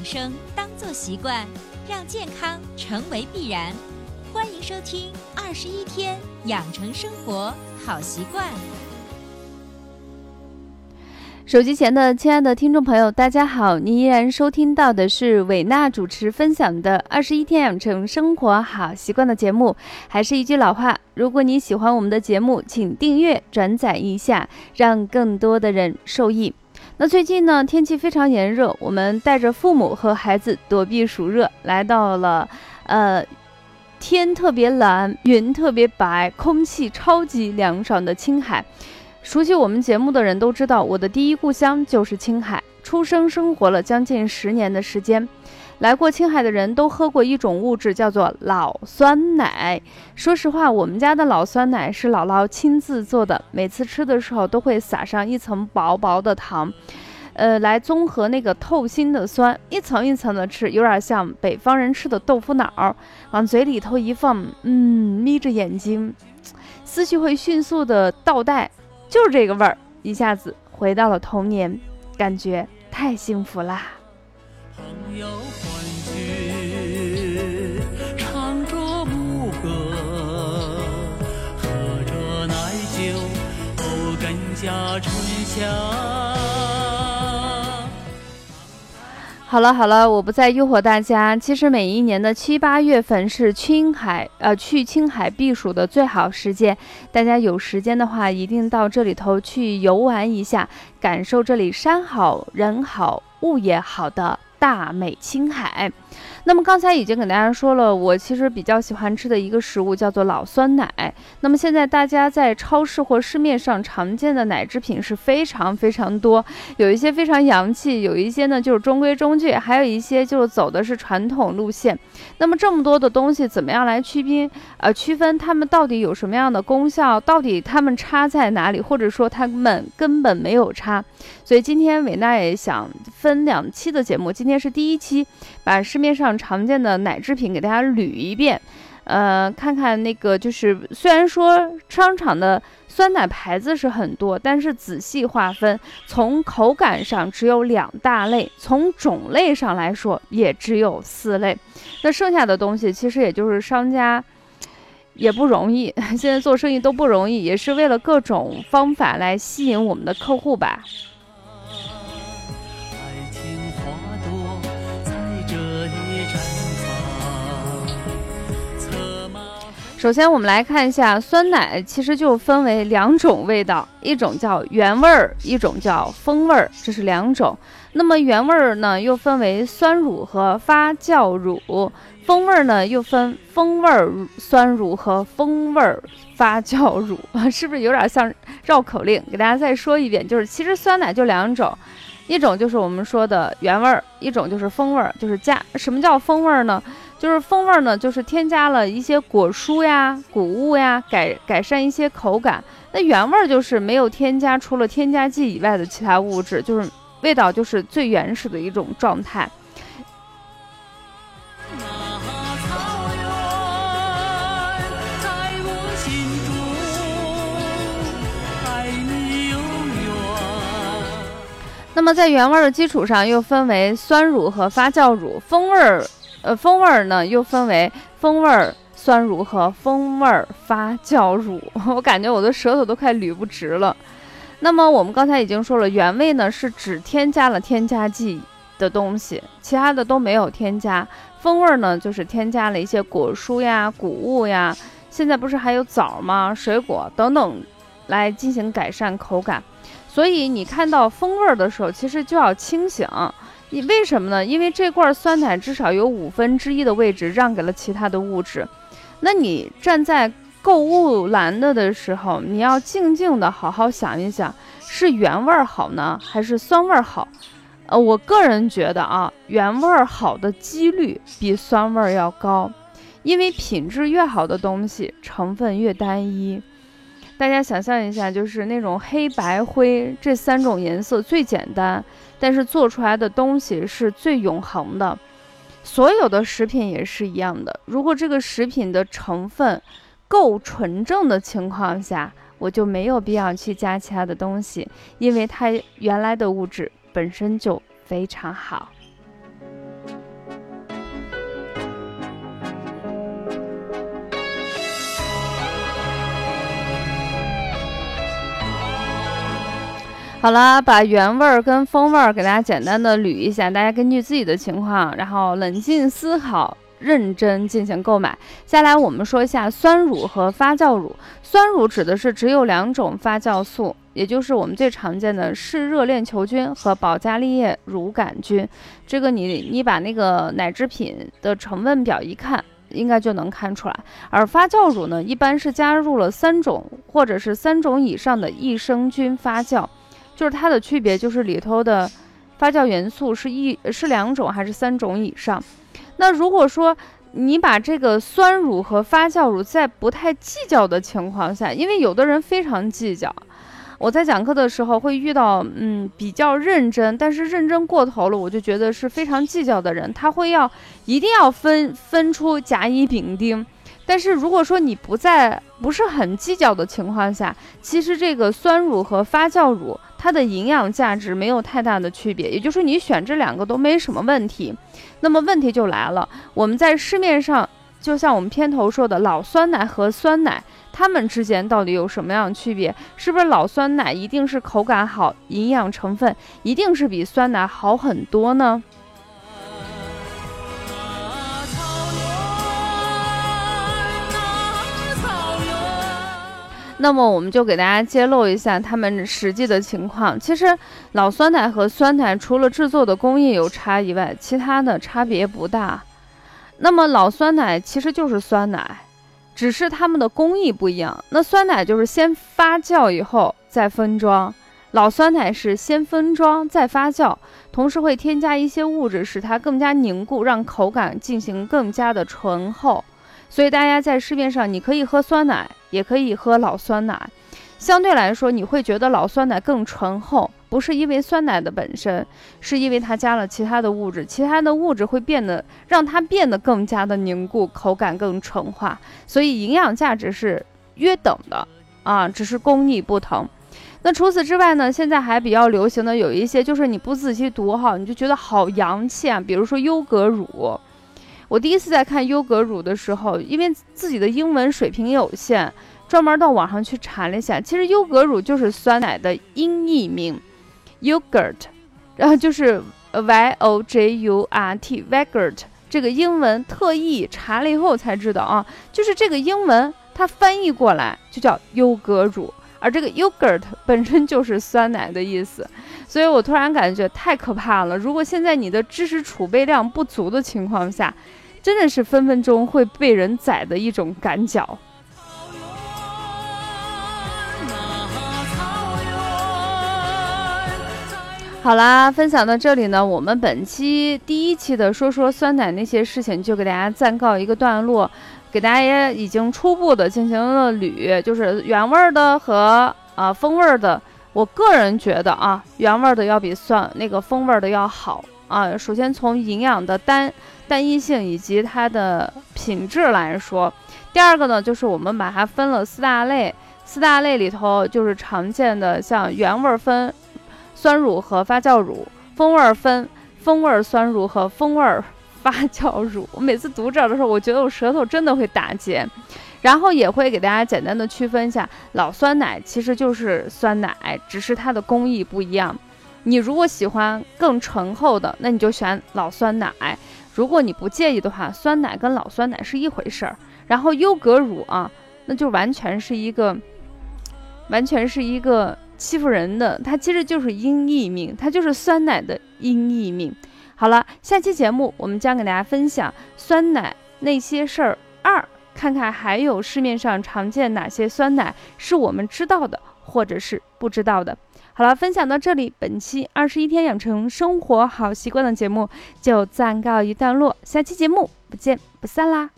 养生当做习惯，让健康成为必然。欢迎收听《二十一天养成生活好习惯》。手机前的亲爱的听众朋友，大家好！您依然收听到的是伟娜主持分享的《二十一天养成生活好习惯》的节目。还是一句老话，如果你喜欢我们的节目，请订阅、转载一下，让更多的人受益。那最近呢，天气非常炎热，我们带着父母和孩子躲避暑热，来到了呃天特别蓝、云特别白、空气超级凉爽的青海。熟悉我们节目的人都知道，我的第一故乡就是青海，出生生活了将近十年的时间。来过青海的人都喝过一种物质，叫做老酸奶。说实话，我们家的老酸奶是姥姥亲自做的，每次吃的时候都会撒上一层薄薄的糖，呃，来综合那个透心的酸，一层一层的吃，有点像北方人吃的豆腐脑，往嘴里头一放，嗯，眯着眼睛，思绪会迅速的倒带。就是这个味儿，一下子回到了童年，感觉太幸福啦！朋友好了好了，我不再诱惑大家。其实每一年的七八月份是青海呃去青海避暑的最好时间，大家有时间的话，一定到这里头去游玩一下，感受这里山好人好物也好的大美青海。那么刚才已经给大家说了，我其实比较喜欢吃的一个食物叫做老酸奶。那么现在大家在超市或市面上常见的奶制品是非常非常多，有一些非常洋气，有一些呢就是中规中矩，还有一些就是走的是传统路线。那么这么多的东西，怎么样来区分？呃，区分它们到底有什么样的功效？到底它们差在哪里？或者说它们根本没有差？所以今天伟娜也想分两期的节目，今天是第一期，把市面上常见的奶制品给大家捋一遍，呃，看看那个就是虽然说商场的酸奶牌子是很多，但是仔细划分，从口感上只有两大类，从种类上来说也只有四类，那剩下的东西其实也就是商家也不容易，现在做生意都不容易，也是为了各种方法来吸引我们的客户吧。首先，我们来看一下酸奶，其实就分为两种味道，一种叫原味儿，一种叫风味儿，这是两种。那么原味儿呢，又分为酸乳和发酵乳；风味儿呢，又分风味儿酸乳和风味儿发酵乳。是不是有点像绕口令？给大家再说一遍，就是其实酸奶就两种，一种就是我们说的原味儿，一种就是风味儿，就是加什么叫风味儿呢？就是风味呢，就是添加了一些果蔬呀、谷物呀，改改善一些口感。那原味就是没有添加除了添加剂以外的其他物质，就是味道就是最原始的一种状态。那么在原味的基础上，又分为酸乳和发酵乳，风味儿。呃，风味儿呢又分为风味儿酸乳和风味儿发酵乳，我感觉我的舌头都快捋不直了。那么我们刚才已经说了，原味呢是只添加了添加剂的东西，其他的都没有添加。风味儿呢就是添加了一些果蔬呀、谷物呀，现在不是还有枣吗？水果等等来进行改善口感。所以你看到风味儿的时候，其实就要清醒。你为什么呢？因为这罐酸奶至少有五分之一的位置让给了其他的物质。那你站在购物篮的的时候，你要静静的好好想一想，是原味儿好呢，还是酸味儿好？呃，我个人觉得啊，原味儿好的几率比酸味儿要高，因为品质越好的东西，成分越单一。大家想象一下，就是那种黑白灰这三种颜色最简单，但是做出来的东西是最永恒的。所有的食品也是一样的。如果这个食品的成分够纯正的情况下，我就没有必要去加其他的东西，因为它原来的物质本身就非常好。好了，把原味儿跟风味儿给大家简单的捋一下，大家根据自己的情况，然后冷静思考，认真进行购买。接下来我们说一下酸乳和发酵乳。酸乳指的是只有两种发酵素，也就是我们最常见的嗜热链球菌和保加利亚乳杆菌。这个你你把那个奶制品的成分表一看。应该就能看出来，而发酵乳呢，一般是加入了三种或者是三种以上的益生菌发酵，就是它的区别就是里头的发酵元素是一是两种还是三种以上。那如果说你把这个酸乳和发酵乳在不太计较的情况下，因为有的人非常计较。我在讲课的时候会遇到，嗯，比较认真，但是认真过头了，我就觉得是非常计较的人。他会要一定要分分出甲乙丙丁。但是如果说你不在不是很计较的情况下，其实这个酸乳和发酵乳它的营养价值没有太大的区别，也就是你选这两个都没什么问题。那么问题就来了，我们在市面上，就像我们片头说的老酸奶和酸奶。它们之间到底有什么样的区别？是不是老酸奶一定是口感好，营养成分一定是比酸奶好很多呢？那么我们就给大家揭露一下它们实际的情况。其实老酸奶和酸奶除了制作的工艺有差以外，其他的差别不大。那么老酸奶其实就是酸奶。只是它们的工艺不一样。那酸奶就是先发酵以后再分装，老酸奶是先分装再发酵，同时会添加一些物质使它更加凝固，让口感进行更加的醇厚。所以大家在市面上，你可以喝酸奶，也可以喝老酸奶。相对来说，你会觉得老酸奶更醇厚，不是因为酸奶的本身，是因为它加了其他的物质，其他的物质会变得让它变得更加的凝固，口感更醇化，所以营养价值是约等的啊，只是工艺不同。那除此之外呢，现在还比较流行的有一些，就是你不仔细读哈，你就觉得好洋气啊，比如说优格乳。我第一次在看优格乳的时候，因为自己的英文水平有限。专门到网上去查了一下，其实优格乳就是酸奶的音译名，yogurt，然后就是 y o j u r t，yogurt 这个英文特意查了以后才知道啊，就是这个英文它翻译过来就叫优格乳，而这个 yogurt 本身就是酸奶的意思，所以我突然感觉太可怕了。如果现在你的知识储备量不足的情况下，真的是分分钟会被人宰的一种赶脚。好啦，分享到这里呢，我们本期第一期的说说酸奶那些事情就给大家暂告一个段落，给大家也已经初步的进行了捋，就是原味的和啊风味的。我个人觉得啊，原味的要比酸那个风味的要好啊。首先从营养的单单一性以及它的品质来说，第二个呢，就是我们把它分了四大类，四大类里头就是常见的像原味分。酸乳和发酵乳，风味分风味酸乳和风味发酵乳。我每次读这的时候，我觉得我舌头真的会打结。然后也会给大家简单的区分一下，老酸奶其实就是酸奶，只是它的工艺不一样。你如果喜欢更醇厚的，那你就选老酸奶；如果你不介意的话，酸奶跟老酸奶是一回事儿。然后优格乳啊，那就完全是一个，完全是一个。欺负人的，它其实就是音译名，它就是酸奶的音译名。好了，下期节目我们将给大家分享酸奶那些事儿二，看看还有市面上常见哪些酸奶是我们知道的，或者是不知道的。好了分享到这里本期二十一天养成生活好习惯的节目就暂告一段落下期节目不见不散啦。